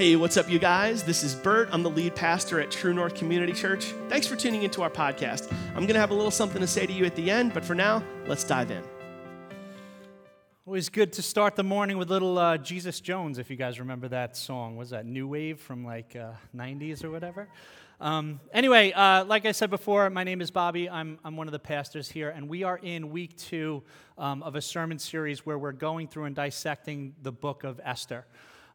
Hey, what's up, you guys? This is Bert. I'm the lead pastor at True North Community Church. Thanks for tuning into our podcast. I'm going to have a little something to say to you at the end, but for now, let's dive in. Always good to start the morning with little uh, Jesus Jones, if you guys remember that song. Was that New Wave from like uh, 90s or whatever? Um, anyway, uh, like I said before, my name is Bobby. I'm, I'm one of the pastors here, and we are in week two um, of a sermon series where we're going through and dissecting the book of Esther.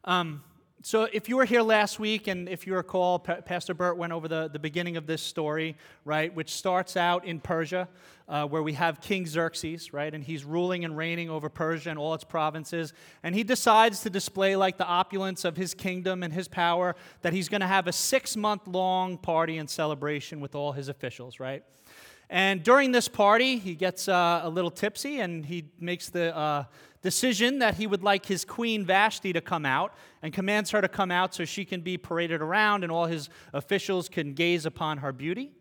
Um, so, if you were here last week, and if you recall, pa- Pastor Burt went over the, the beginning of this story, right, which starts out in Persia, uh, where we have King Xerxes, right, and he's ruling and reigning over Persia and all its provinces. And he decides to display, like, the opulence of his kingdom and his power, that he's going to have a six month long party and celebration with all his officials, right? And during this party, he gets uh, a little tipsy and he makes the uh, decision that he would like his queen Vashti to come out and commands her to come out so she can be paraded around and all his officials can gaze upon her beauty.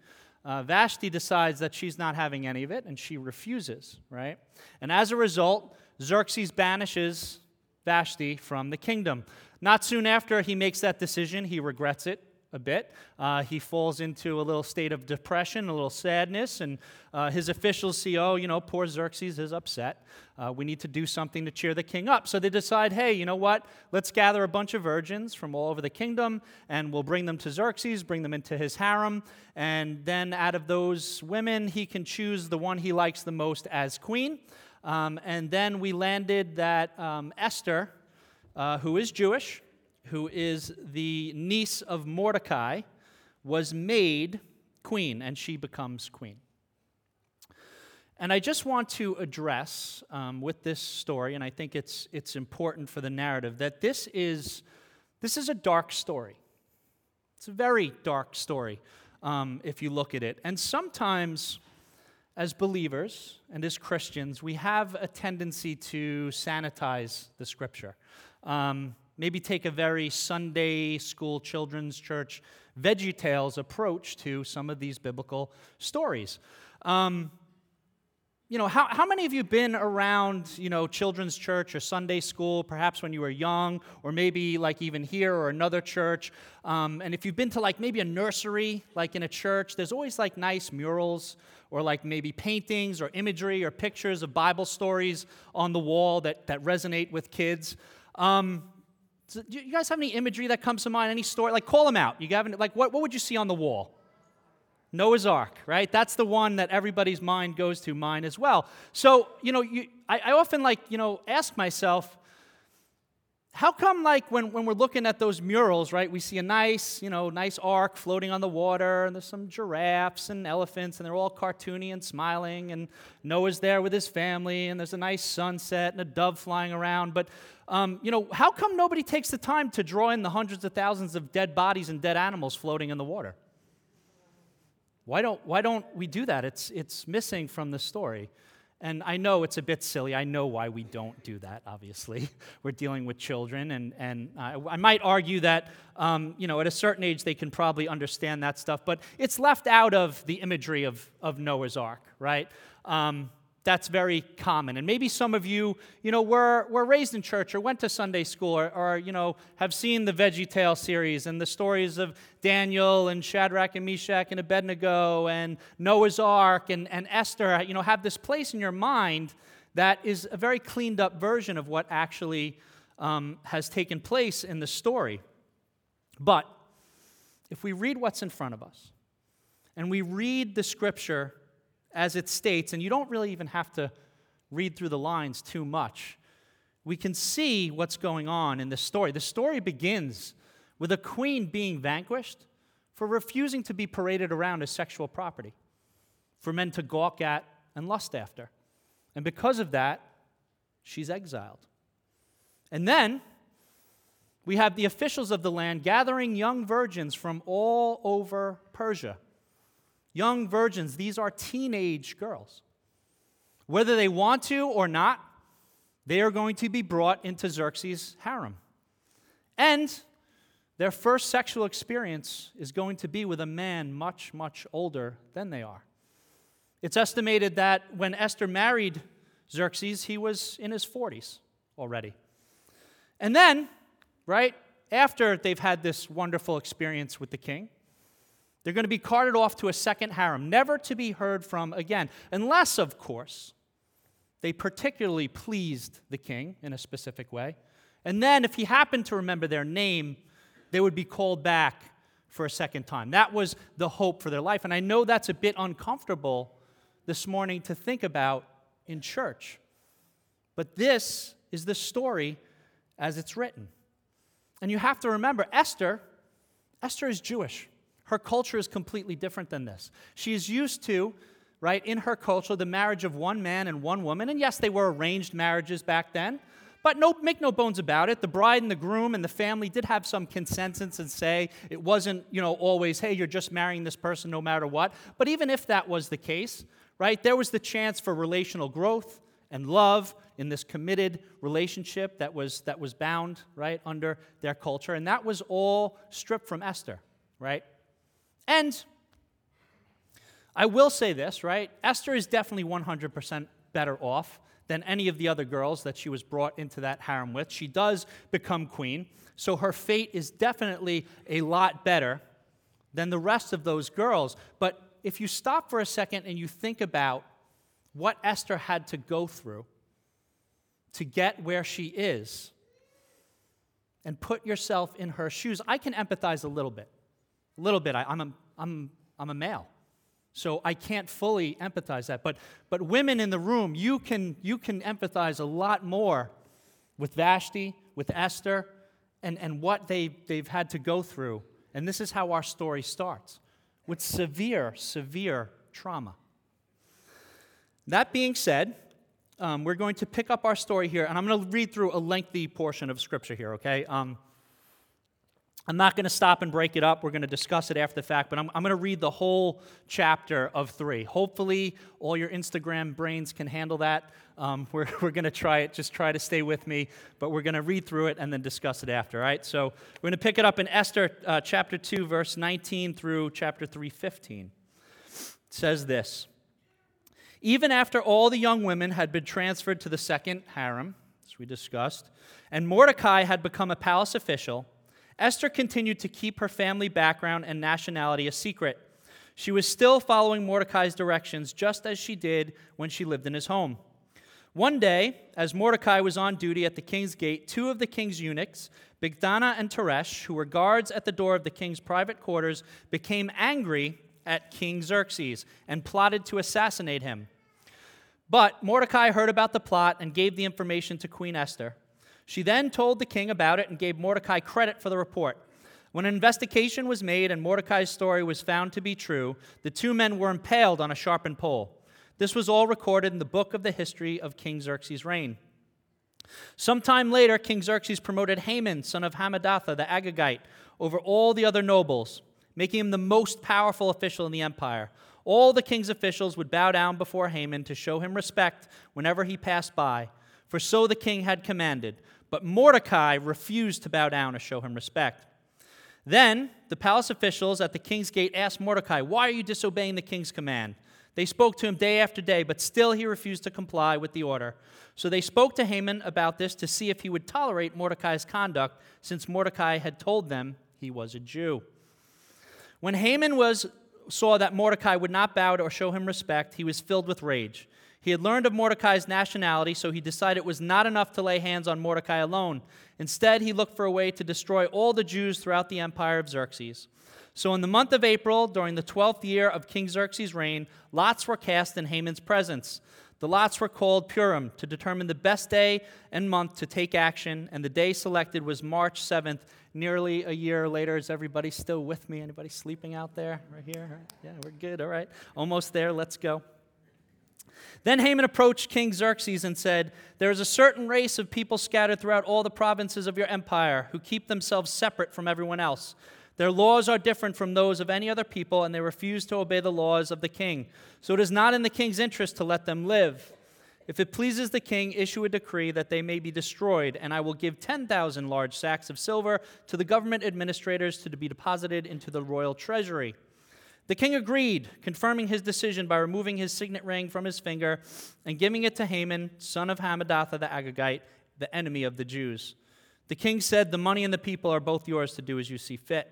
Uh, Vashti decides that she's not having any of it and she refuses, right? And as a result, Xerxes banishes Vashti from the kingdom. Not soon after he makes that decision, he regrets it a bit. Uh, he falls into a little state of depression, a little sadness, and uh, his officials see, oh, you know, poor Xerxes is upset. Uh, we need to do something to cheer the king up. So they decide, hey, you know what? Let's gather a bunch of virgins from all over the kingdom, and we'll bring them to Xerxes, bring them into his harem, and then out of those women, he can choose the one he likes the most as queen. Um, and then we landed that um, Esther, uh, who is Jewish, who is the niece of Mordecai, was made queen, and she becomes queen. And I just want to address um, with this story, and I think it's, it's important for the narrative, that this is, this is a dark story. It's a very dark story um, if you look at it. And sometimes, as believers and as Christians, we have a tendency to sanitize the scripture. Um, maybe take a very Sunday school children's church Veggie Tales approach to some of these biblical stories. Um, you know, how, how many of you been around, you know, children's church or Sunday school, perhaps when you were young, or maybe like even here or another church? Um, and if you've been to like maybe a nursery, like in a church, there's always like nice murals or like maybe paintings or imagery or pictures of Bible stories on the wall that, that resonate with kids. Um, do you guys have any imagery that comes to mind? Any story? Like, call them out. You have any, like, what, what would you see on the wall? Noah's Ark, right? That's the one that everybody's mind goes to, mine as well. So, you know, you, I, I often like, you know, ask myself, how come like when, when we're looking at those murals right we see a nice you know nice ark floating on the water and there's some giraffes and elephants and they're all cartoony and smiling and noah's there with his family and there's a nice sunset and a dove flying around. But um, you know how come nobody takes the time to draw in the hundreds of thousands of dead bodies and dead animals floating in the water? Why don't, why don't we do that? It's, it's missing from the story and I know it's a bit silly. I know why we don't do that, obviously. We're dealing with children, and, and I, I might argue that, um, you know, at a certain age they can probably understand that stuff, but it's left out of the imagery of, of Noah's Ark, right? Um, that's very common. And maybe some of you, you know, were, were raised in church or went to Sunday school or, or, you know, have seen the Veggie Tale series and the stories of Daniel and Shadrach and Meshach and Abednego and Noah's Ark and, and Esther, you know, have this place in your mind that is a very cleaned up version of what actually um, has taken place in the story. But if we read what's in front of us and we read the scripture as it states, and you don't really even have to read through the lines too much. We can see what's going on in this story. The story begins with a queen being vanquished for refusing to be paraded around as sexual property, for men to gawk at and lust after. And because of that, she's exiled. And then we have the officials of the land gathering young virgins from all over Persia young virgins, these are teenage girls. Whether they want to or not, they are going to be brought into Xerxes' harem. And their first sexual experience is going to be with a man much, much older than they are. It's estimated that when Esther married Xerxes, he was in his 40s already. And then, right, after they've had this wonderful experience with the king, they're going to be carted off to a second harem, never to be heard from again, unless, of course, they particularly pleased the king in a specific way. And then, if he happened to remember their name, they would be called back for a second time. That was the hope for their life. And I know that's a bit uncomfortable this morning to think about in church. But this is the story as it's written. And you have to remember, Esther, Esther is Jewish. Her culture is completely different than this. She is used to, right, in her culture, the marriage of one man and one woman. And yes, they were arranged marriages back then. But no, make no bones about it. The bride and the groom and the family did have some consensus and say it wasn't, you know, always, hey, you're just marrying this person no matter what. But even if that was the case, right, there was the chance for relational growth and love in this committed relationship that was, that was bound, right, under their culture. And that was all stripped from Esther, right? And I will say this, right? Esther is definitely 100% better off than any of the other girls that she was brought into that harem with. She does become queen, so her fate is definitely a lot better than the rest of those girls. But if you stop for a second and you think about what Esther had to go through to get where she is, and put yourself in her shoes, I can empathize a little bit. A little bit. I, am a, I'm, I'm a male. So I can't fully empathize that. But, but women in the room, you can, you can empathize a lot more with Vashti, with Esther, and, and what they, they've had to go through. And this is how our story starts with severe, severe trauma. That being said, um, we're going to pick up our story here, and I'm going to read through a lengthy portion of Scripture here, okay? Um, I'm not going to stop and break it up. We're going to discuss it after the fact, but I'm, I'm going to read the whole chapter of three. Hopefully, all your Instagram brains can handle that. Um, we're we're going to try it. Just try to stay with me, but we're going to read through it and then discuss it after, all right? So we're going to pick it up in Esther uh, chapter 2, verse 19 through chapter 3, 15. It says this Even after all the young women had been transferred to the second harem, as we discussed, and Mordecai had become a palace official, Esther continued to keep her family background and nationality a secret. She was still following Mordecai's directions just as she did when she lived in his home. One day, as Mordecai was on duty at the king's gate, two of the king's eunuchs, Bigthana and Teresh, who were guards at the door of the king's private quarters, became angry at King Xerxes and plotted to assassinate him. But Mordecai heard about the plot and gave the information to Queen Esther. She then told the king about it and gave Mordecai credit for the report. When an investigation was made and Mordecai's story was found to be true, the two men were impaled on a sharpened pole. This was all recorded in the book of the history of King Xerxes' reign. Sometime later, King Xerxes promoted Haman, son of Hammedatha, the Agagite, over all the other nobles, making him the most powerful official in the empire. All the king's officials would bow down before Haman to show him respect whenever he passed by, for so the king had commanded. But Mordecai refused to bow down or show him respect. Then the palace officials at the king's gate asked Mordecai, Why are you disobeying the king's command? They spoke to him day after day, but still he refused to comply with the order. So they spoke to Haman about this to see if he would tolerate Mordecai's conduct, since Mordecai had told them he was a Jew. When Haman was, saw that Mordecai would not bow or show him respect, he was filled with rage. He had learned of Mordecai's nationality, so he decided it was not enough to lay hands on Mordecai alone. Instead, he looked for a way to destroy all the Jews throughout the empire of Xerxes. So, in the month of April, during the 12th year of King Xerxes' reign, lots were cast in Haman's presence. The lots were called Purim to determine the best day and month to take action, and the day selected was March 7th, nearly a year later. Is everybody still with me? Anybody sleeping out there? Right here? Yeah, we're good. All right. Almost there. Let's go. Then Haman approached King Xerxes and said, There is a certain race of people scattered throughout all the provinces of your empire who keep themselves separate from everyone else. Their laws are different from those of any other people, and they refuse to obey the laws of the king. So it is not in the king's interest to let them live. If it pleases the king, issue a decree that they may be destroyed, and I will give 10,000 large sacks of silver to the government administrators to be deposited into the royal treasury. The king agreed, confirming his decision by removing his signet ring from his finger and giving it to Haman, son of Hammedatha the Agagite, the enemy of the Jews. The king said, The money and the people are both yours to do as you see fit.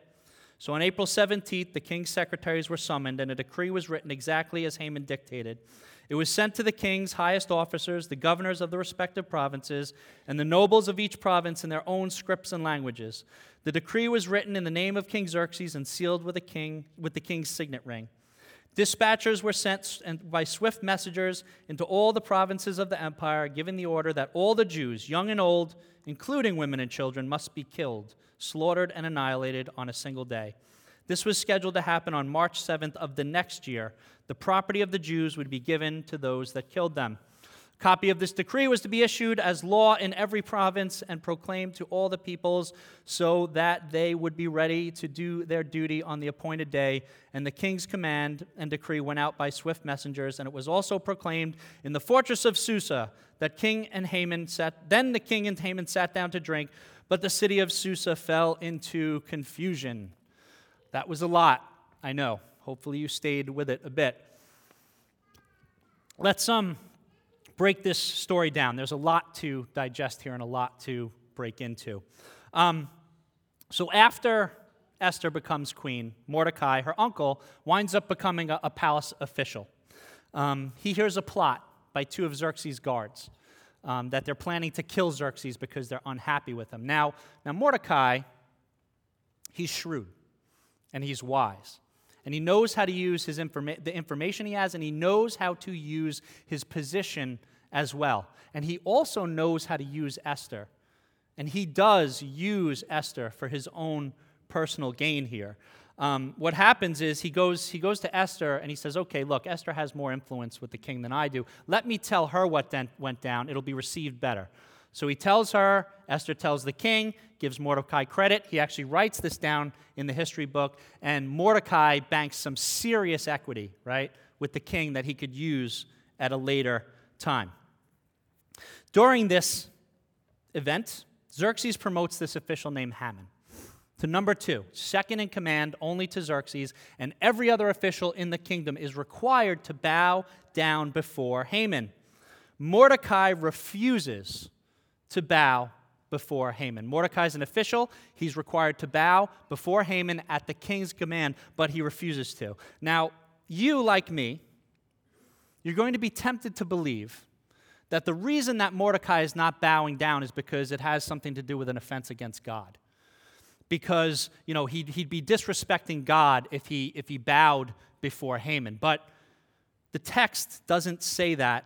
So on April 17th, the king's secretaries were summoned, and a decree was written exactly as Haman dictated. It was sent to the king's highest officers, the governors of the respective provinces, and the nobles of each province in their own scripts and languages. The decree was written in the name of King Xerxes and sealed with, king, with the king's signet ring. Dispatchers were sent by swift messengers into all the provinces of the empire, giving the order that all the Jews, young and old, including women and children, must be killed, slaughtered, and annihilated on a single day. This was scheduled to happen on March 7th of the next year. The property of the Jews would be given to those that killed them A copy of this decree was to be issued as law in every province and proclaimed to all the peoples so that they would be ready to do their duty on the appointed day. And the king's command and decree went out by swift messengers, and it was also proclaimed in the fortress of Susa that King and Haman sat then the king and Haman sat down to drink, but the city of Susa fell into confusion. That was a lot, I know. Hopefully you stayed with it a bit. Let's um break this story down. There's a lot to digest here and a lot to break into. Um, so after Esther becomes queen, Mordecai, her uncle, winds up becoming a, a palace official. Um, he hears a plot by two of Xerxes' guards um, that they're planning to kill Xerxes because they're unhappy with him. Now, now Mordecai, he's shrewd and he's wise. And he knows how to use his informa- the information he has, and he knows how to use his position as well. And he also knows how to use Esther. And he does use Esther for his own personal gain here. Um, what happens is he goes, he goes to Esther and he says, Okay, look, Esther has more influence with the king than I do. Let me tell her what went down. It'll be received better. So he tells her, Esther tells the king, gives Mordecai credit. He actually writes this down in the history book, and Mordecai banks some serious equity, right, with the king that he could use at a later time. During this event, Xerxes promotes this official named Haman to number two, second in command only to Xerxes, and every other official in the kingdom is required to bow down before Haman. Mordecai refuses to bow before Haman. Mordecai is an official. He's required to bow before Haman at the king's command, but he refuses to. Now, you, like me, you're going to be tempted to believe that the reason that Mordecai is not bowing down is because it has something to do with an offense against God. Because, you know, he'd, he'd be disrespecting God if he, if he bowed before Haman. But the text doesn't say that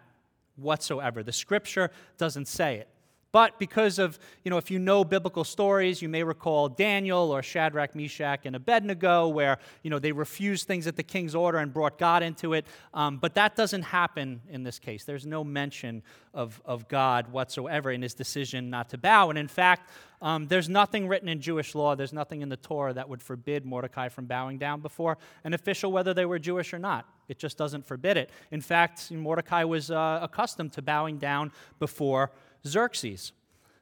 whatsoever. The scripture doesn't say it. But because of, you know, if you know biblical stories, you may recall Daniel or Shadrach, Meshach, and Abednego, where, you know, they refused things at the king's order and brought God into it. Um, but that doesn't happen in this case. There's no mention of, of God whatsoever in his decision not to bow. And in fact, um, there's nothing written in Jewish law, there's nothing in the Torah that would forbid Mordecai from bowing down before an official, whether they were Jewish or not. It just doesn't forbid it. In fact, Mordecai was uh, accustomed to bowing down before Xerxes.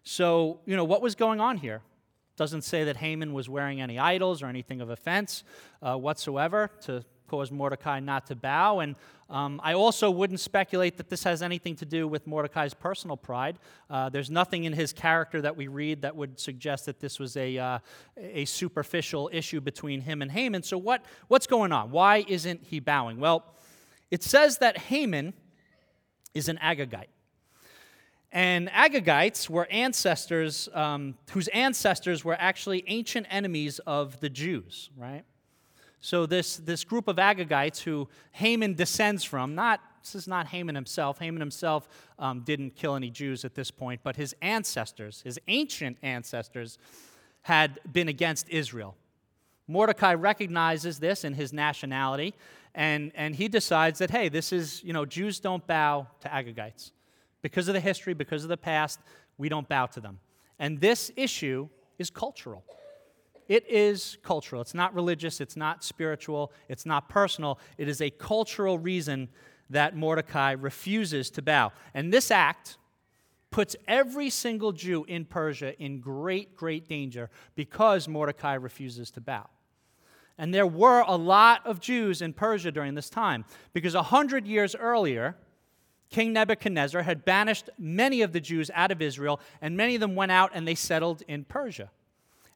So, you know, what was going on here? Doesn't say that Haman was wearing any idols or anything of offense uh, whatsoever to cause Mordecai not to bow. And um, I also wouldn't speculate that this has anything to do with Mordecai's personal pride. Uh, there's nothing in his character that we read that would suggest that this was a, uh, a superficial issue between him and Haman. So, what, what's going on? Why isn't he bowing? Well, it says that Haman is an Agagite. And Agagites were ancestors um, whose ancestors were actually ancient enemies of the Jews, right? So this, this group of Agagites who Haman descends from, not this is not Haman himself. Haman himself um, didn't kill any Jews at this point, but his ancestors, his ancient ancestors, had been against Israel. Mordecai recognizes this in his nationality, and, and he decides that, hey, this is, you know, Jews don't bow to Agagites. Because of the history, because of the past, we don't bow to them. And this issue is cultural. It is cultural. It's not religious, it's not spiritual, it's not personal. It is a cultural reason that Mordecai refuses to bow. And this act puts every single Jew in Persia in great, great danger because Mordecai refuses to bow. And there were a lot of Jews in Persia during this time because a hundred years earlier, King Nebuchadnezzar had banished many of the Jews out of Israel, and many of them went out and they settled in Persia.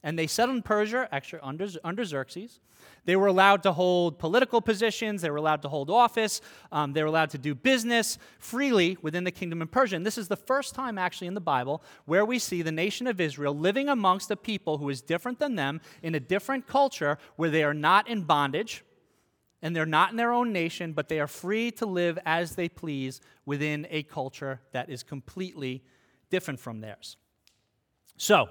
And they settled in Persia, actually under, under Xerxes. They were allowed to hold political positions, they were allowed to hold office, um, they were allowed to do business freely within the kingdom of Persia. And this is the first time, actually, in the Bible where we see the nation of Israel living amongst a people who is different than them in a different culture where they are not in bondage and they're not in their own nation, but they are free to live as they please within a culture that is completely different from theirs. So,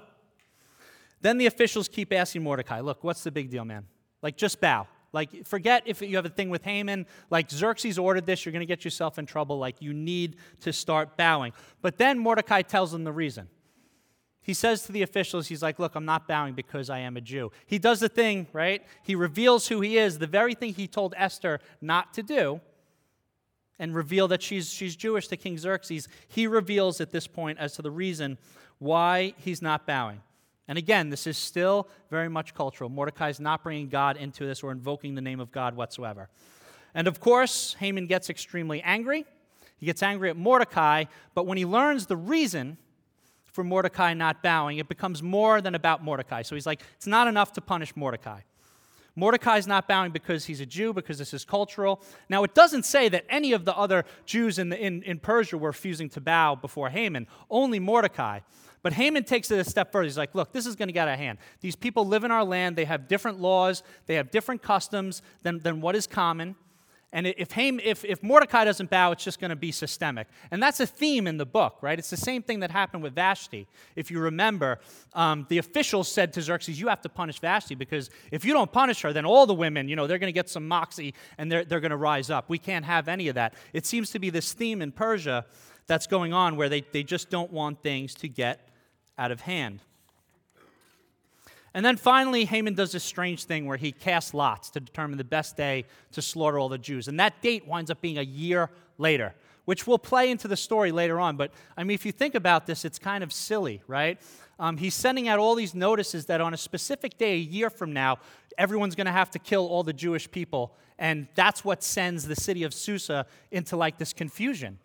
then the officials keep asking Mordecai, look, what's the big deal, man? Like, just bow. Like, forget if you have a thing with Haman. Like, Xerxes ordered this, you're going to get yourself in trouble. Like, you need to start bowing. But then Mordecai tells them the reason. He says to the officials, he's like, Look, I'm not bowing because I am a Jew. He does the thing, right? He reveals who he is, the very thing he told Esther not to do, and reveal that she's, she's Jewish to King Xerxes. He reveals at this point as to the reason why he's not bowing. And again, this is still very much cultural. Mordecai is not bringing God into this or invoking the name of God whatsoever. And of course, Haman gets extremely angry. He gets angry at Mordecai, but when he learns the reason for Mordecai not bowing, it becomes more than about Mordecai. So he's like, it's not enough to punish Mordecai. Mordecai's not bowing because he's a Jew, because this is cultural. Now, it doesn't say that any of the other Jews in, the, in, in Persia were refusing to bow before Haman, only Mordecai. But Haman takes it a step further. He's like, look, this is going to get out of hand. These people live in our land. They have different laws, they have different customs than, than what is common. And if, Haman, if, if Mordecai doesn't bow, it's just going to be systemic. And that's a theme in the book, right? It's the same thing that happened with Vashti. If you remember, um, the officials said to Xerxes, You have to punish Vashti because if you don't punish her, then all the women, you know, they're going to get some moxie and they're, they're going to rise up. We can't have any of that. It seems to be this theme in Persia that's going on where they, they just don't want things to get out of hand. And then finally, Haman does this strange thing where he casts lots to determine the best day to slaughter all the Jews. And that date winds up being a year later, which will play into the story later on. But I mean, if you think about this, it's kind of silly, right? Um, he's sending out all these notices that on a specific day, a year from now, everyone's going to have to kill all the Jewish people. And that's what sends the city of Susa into like this confusion.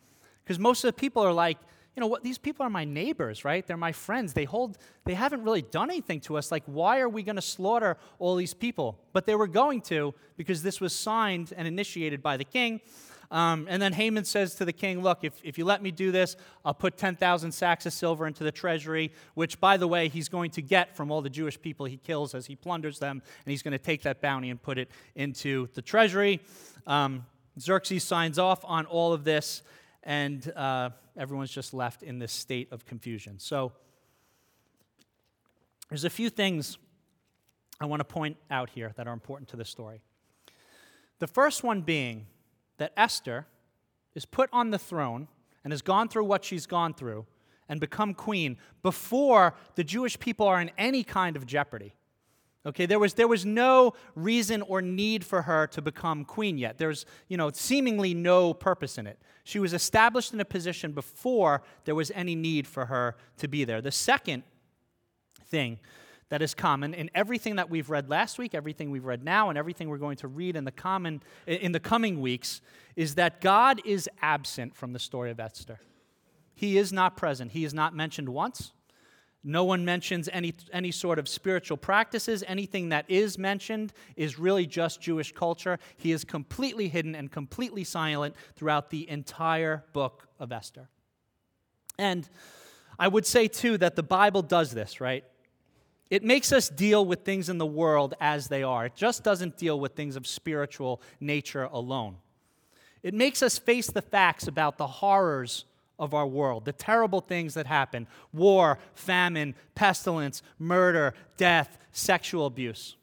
Because most of the people are like, you know what these people are my neighbors right? They're my friends. They hold they haven't really done anything to us. Like why are we going to slaughter all these people? But they were going to because this was signed and initiated by the king. Um, and then Haman says to the king, Look, if, if you let me do this, I'll put 10,000 sacks of silver into the treasury, which, by the way, he's going to get from all the Jewish people he kills as he plunders them, and he's going to take that bounty and put it into the treasury. Um, Xerxes signs off on all of this, and uh, everyone's just left in this state of confusion. So, there's a few things I want to point out here that are important to this story. The first one being that Esther is put on the throne and has gone through what she's gone through and become queen before the Jewish people are in any kind of jeopardy. Okay, there was, there was no reason or need for her to become queen yet. There's, you know, seemingly no purpose in it. She was established in a position before there was any need for her to be there. The second thing that is common in everything that we've read last week, everything we've read now, and everything we're going to read in the, common, in the coming weeks is that God is absent from the story of Esther. He is not present. He is not mentioned once. No one mentions any, any sort of spiritual practices. Anything that is mentioned is really just Jewish culture. He is completely hidden and completely silent throughout the entire book of Esther. And I would say, too, that the Bible does this, right? It makes us deal with things in the world as they are. It just doesn't deal with things of spiritual nature alone. It makes us face the facts about the horrors of our world, the terrible things that happen war, famine, pestilence, murder, death, sexual abuse.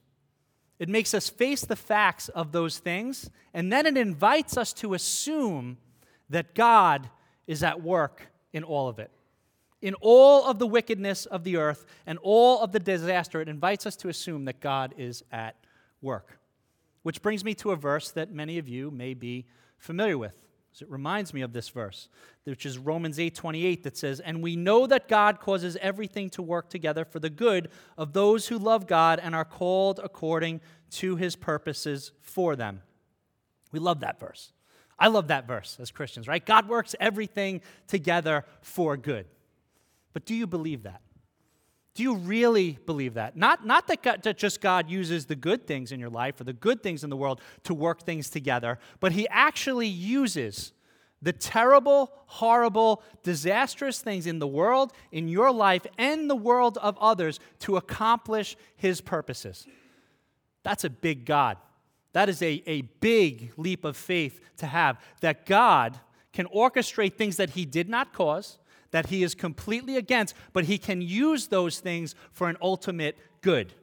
It makes us face the facts of those things, and then it invites us to assume that God is at work in all of it. In all of the wickedness of the earth and all of the disaster, it invites us to assume that God is at work. Which brings me to a verse that many of you may be familiar with. So it reminds me of this verse, which is Romans 8:28 that says, "And we know that God causes everything to work together for the good of those who love God and are called according to his purposes for them." We love that verse. I love that verse as Christians, right? God works everything together for good. But do you believe that? Do you really believe that? Not, not that, God, that just God uses the good things in your life or the good things in the world to work things together, but He actually uses the terrible, horrible, disastrous things in the world, in your life, and the world of others to accomplish His purposes. That's a big God. That is a, a big leap of faith to have that God can orchestrate things that He did not cause, that He is completely against, but He can use those things for an ultimate good.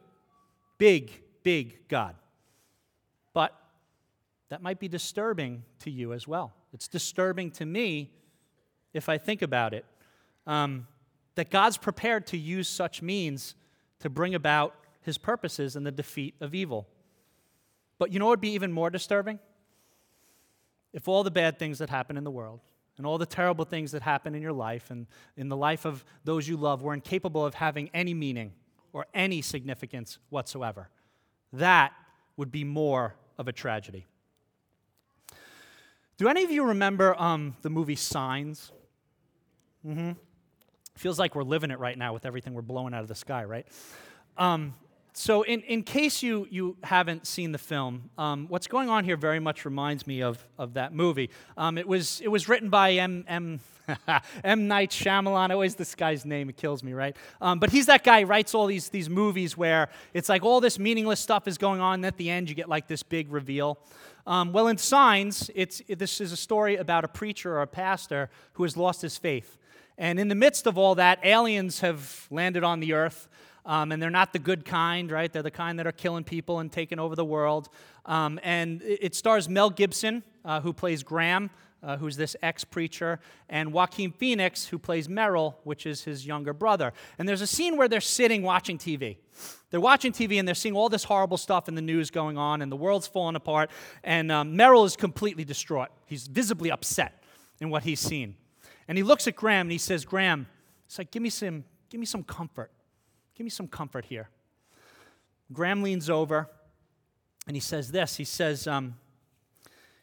Big, big God. But that might be disturbing to you as well. It's disturbing to me if I think about it. Um, that God's prepared to use such means to bring about his purposes and the defeat of evil. But you know what would be even more disturbing? If all the bad things that happen in the world and all the terrible things that happen in your life and in the life of those you love were incapable of having any meaning or any significance whatsoever. That would be more of a tragedy. Do any of you remember um, the movie Signs? Mm-hmm. Feels like we're living it right now with everything we're blowing out of the sky, right? Um, so, in, in case you, you haven't seen the film, um, what's going on here very much reminds me of, of that movie. Um, it, was, it was written by M. M. M. Night Shyamalan. Always this guy's name, it kills me, right? Um, but he's that guy who writes all these, these movies where it's like all this meaningless stuff is going on, and at the end you get like this big reveal. Um, well, in Signs, it's, it, this is a story about a preacher or a pastor who has lost his faith. And in the midst of all that, aliens have landed on the earth. Um, and they're not the good kind, right? They're the kind that are killing people and taking over the world. Um, and it, stars Mel Gibson, uh, who plays Graham, uh, who's this ex preacher, and Joaquin Phoenix, who plays Merrill, which is his younger brother. And there's a scene where they're sitting watching TV. They're watching TV and they're seeing all this horrible stuff in the news going on, and the world's falling apart. And um, Merrill is completely distraught. He's visibly upset in what he's seen. And he looks at Graham and he says, Graham, it's like, give me some, give me some comfort. Give me some comfort here. Graham leans over and he says this. He says, um,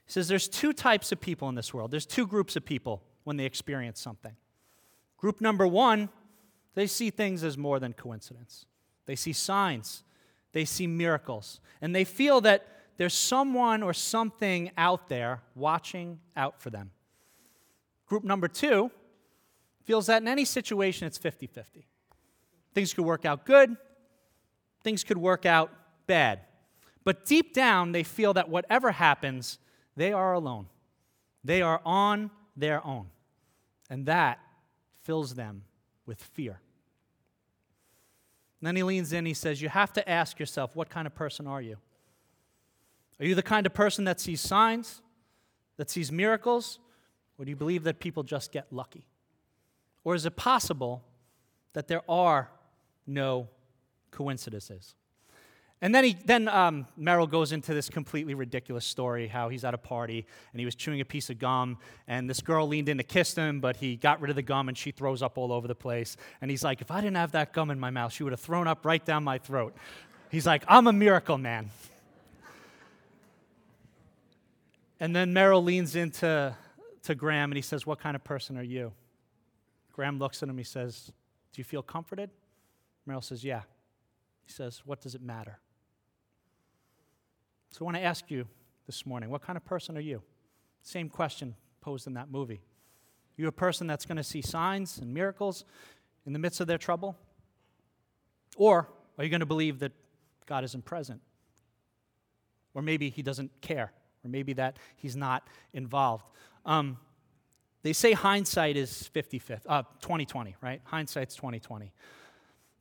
he says, There's two types of people in this world. There's two groups of people when they experience something. Group number one, they see things as more than coincidence. They see signs, they see miracles, and they feel that there's someone or something out there watching out for them. Group number two feels that in any situation it's 50 50. Things could work out good, things could work out bad. But deep down, they feel that whatever happens, they are alone. They are on their own. And that fills them with fear. And then he leans in, he says, You have to ask yourself, what kind of person are you? Are you the kind of person that sees signs, that sees miracles, or do you believe that people just get lucky? Or is it possible that there are no coincidences? And then, he, then um, Merrill goes into this completely ridiculous story how he's at a party and he was chewing a piece of gum, and this girl leaned in to kiss him, but he got rid of the gum and she throws up all over the place. And he's like, If I didn't have that gum in my mouth, she would have thrown up right down my throat. He's like, I'm a miracle man. And then Merrill leans into to Graham and he says, What kind of person are you? Graham looks at him, he says, Do you feel comforted? Merrill says, Yeah. He says, What does it matter? So I want to ask you this morning what kind of person are you? Same question posed in that movie. Are you a person that's going to see signs and miracles in the midst of their trouble? Or are you going to believe that God isn't present? Or maybe he doesn't care, or maybe that he's not involved. Um, they say hindsight is 50 uh, 2020, right? Hindsight's 2020.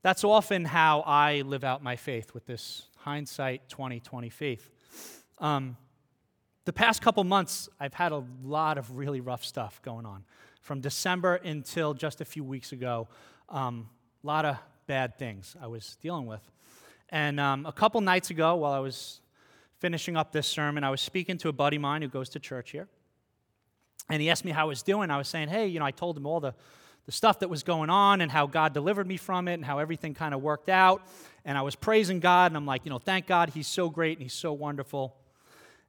That's often how I live out my faith with this hindsight 2020 faith. Um, the past couple months, I've had a lot of really rough stuff going on. From December until just a few weeks ago, a um, lot of bad things I was dealing with. And um, a couple nights ago, while I was finishing up this sermon, I was speaking to a buddy of mine who goes to church here. And he asked me how I was doing. I was saying, hey, you know, I told him all the, the stuff that was going on and how God delivered me from it and how everything kind of worked out. And I was praising God, and I'm like, you know, thank God he's so great and he's so wonderful.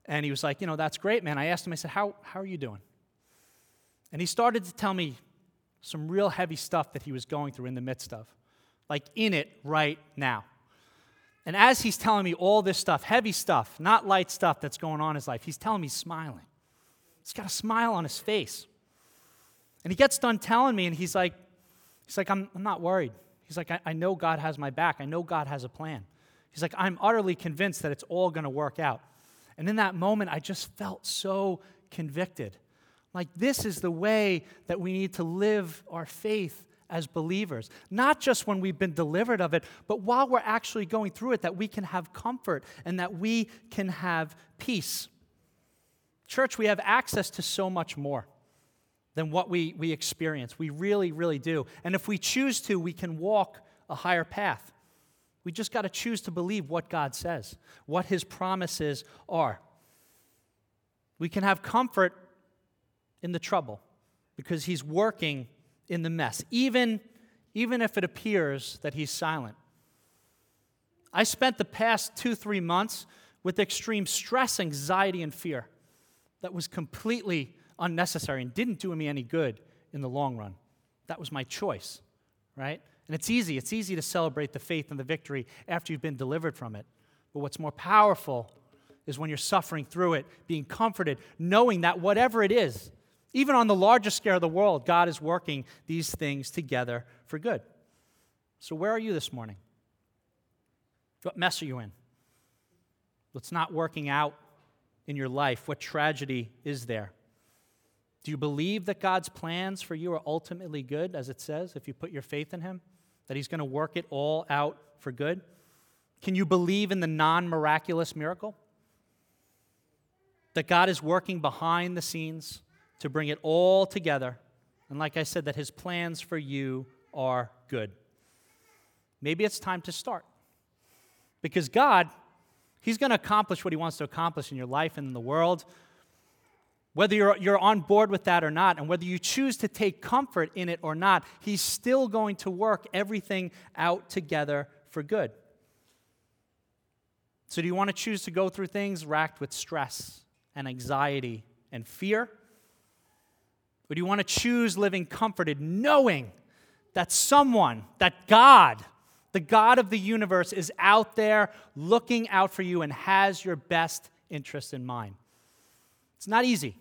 And he was like, You know, that's great, man. I asked him, I said, How, how are you doing? And he started to tell me some real heavy stuff that he was going through in the midst of, like in it right now. And as he's telling me all this stuff, heavy stuff, not light stuff that's going on in his life, he's telling me smiling. He's got a smile on his face. And he gets done telling me, and he's like, he's like, I'm, I'm not worried. He's like, I, I know God has my back. I know God has a plan. He's like, I'm utterly convinced that it's all going to work out. And in that moment, I just felt so convicted. Like, this is the way that we need to live our faith as believers. Not just when we've been delivered of it, but while we're actually going through it, that we can have comfort and that we can have peace. Church, we have access to so much more than what we, we experience. We really, really do. And if we choose to, we can walk a higher path. We just got to choose to believe what God says, what His promises are. We can have comfort in the trouble because He's working in the mess, even, even if it appears that He's silent. I spent the past two, three months with extreme stress, anxiety, and fear that was completely unnecessary and didn't do me any good in the long run. That was my choice, right? And it's easy. It's easy to celebrate the faith and the victory after you've been delivered from it. But what's more powerful is when you're suffering through it, being comforted, knowing that whatever it is, even on the largest scale of the world, God is working these things together for good. So, where are you this morning? What mess are you in? What's not working out in your life? What tragedy is there? Do you believe that God's plans for you are ultimately good, as it says, if you put your faith in Him? That He's going to work it all out for good? Can you believe in the non miraculous miracle? That God is working behind the scenes to bring it all together. And like I said, that His plans for you are good. Maybe it's time to start. Because God, He's going to accomplish what He wants to accomplish in your life and in the world whether you're, you're on board with that or not, and whether you choose to take comfort in it or not, He's still going to work everything out together for good. So, do you want to choose to go through things racked with stress and anxiety and fear? Or do you want to choose living comforted, knowing that someone, that God, the God of the universe, is out there looking out for you and has your best interest in mind? It's not easy.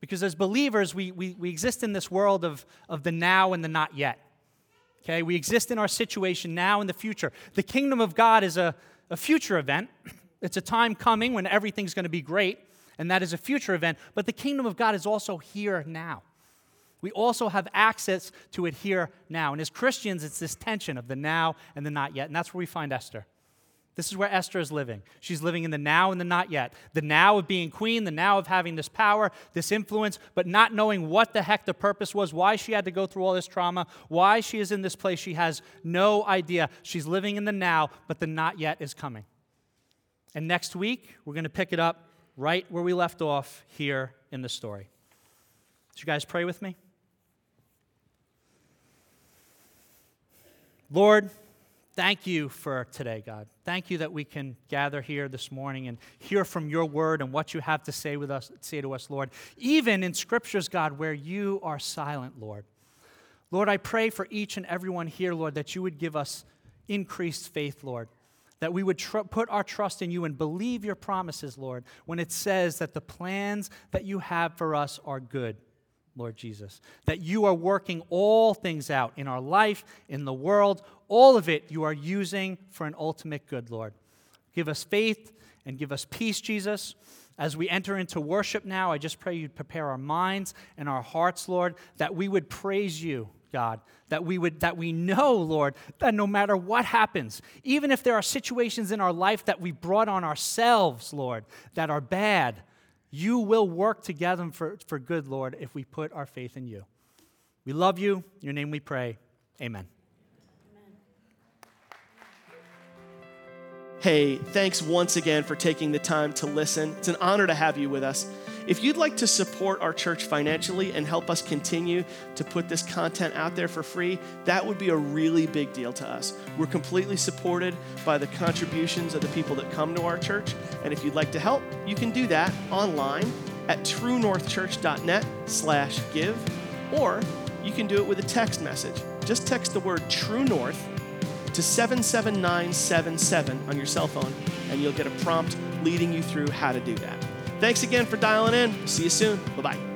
Because as believers, we, we, we exist in this world of, of the now and the not yet. Okay, we exist in our situation now and the future. The kingdom of God is a, a future event. It's a time coming when everything's going to be great, and that is a future event. But the kingdom of God is also here now. We also have access to it here now. And as Christians, it's this tension of the now and the not yet. And that's where we find Esther. This is where Esther is living. She's living in the now and the not yet. The now of being queen, the now of having this power, this influence, but not knowing what the heck the purpose was, why she had to go through all this trauma, why she is in this place. She has no idea. She's living in the now, but the not yet is coming. And next week, we're going to pick it up right where we left off here in the story. Did you guys pray with me? Lord, Thank you for today, God. Thank you that we can gather here this morning and hear from your word and what you have to say with us, say to us, Lord. Even in scriptures, God, where you are silent, Lord. Lord, I pray for each and everyone here, Lord, that you would give us increased faith, Lord. That we would tr- put our trust in you and believe your promises, Lord, when it says that the plans that you have for us are good. Lord Jesus. That you are working all things out in our life, in the world, all of it you are using for an ultimate good, Lord. Give us faith and give us peace, Jesus. As we enter into worship now, I just pray you'd prepare our minds and our hearts, Lord, that we would praise you, God, that we would that we know, Lord, that no matter what happens, even if there are situations in our life that we brought on ourselves, Lord, that are bad, you will work together for, for good, Lord, if we put our faith in you. We love you. In your name we pray. Amen. Hey, thanks once again for taking the time to listen. It's an honor to have you with us. If you'd like to support our church financially and help us continue to put this content out there for free, that would be a really big deal to us. We're completely supported by the contributions of the people that come to our church, and if you'd like to help, you can do that online at truenorthchurch.net slash give, or you can do it with a text message. Just text the word True North to 77977 on your cell phone, and you'll get a prompt leading you through how to do that. Thanks again for dialing in. See you soon. Bye bye.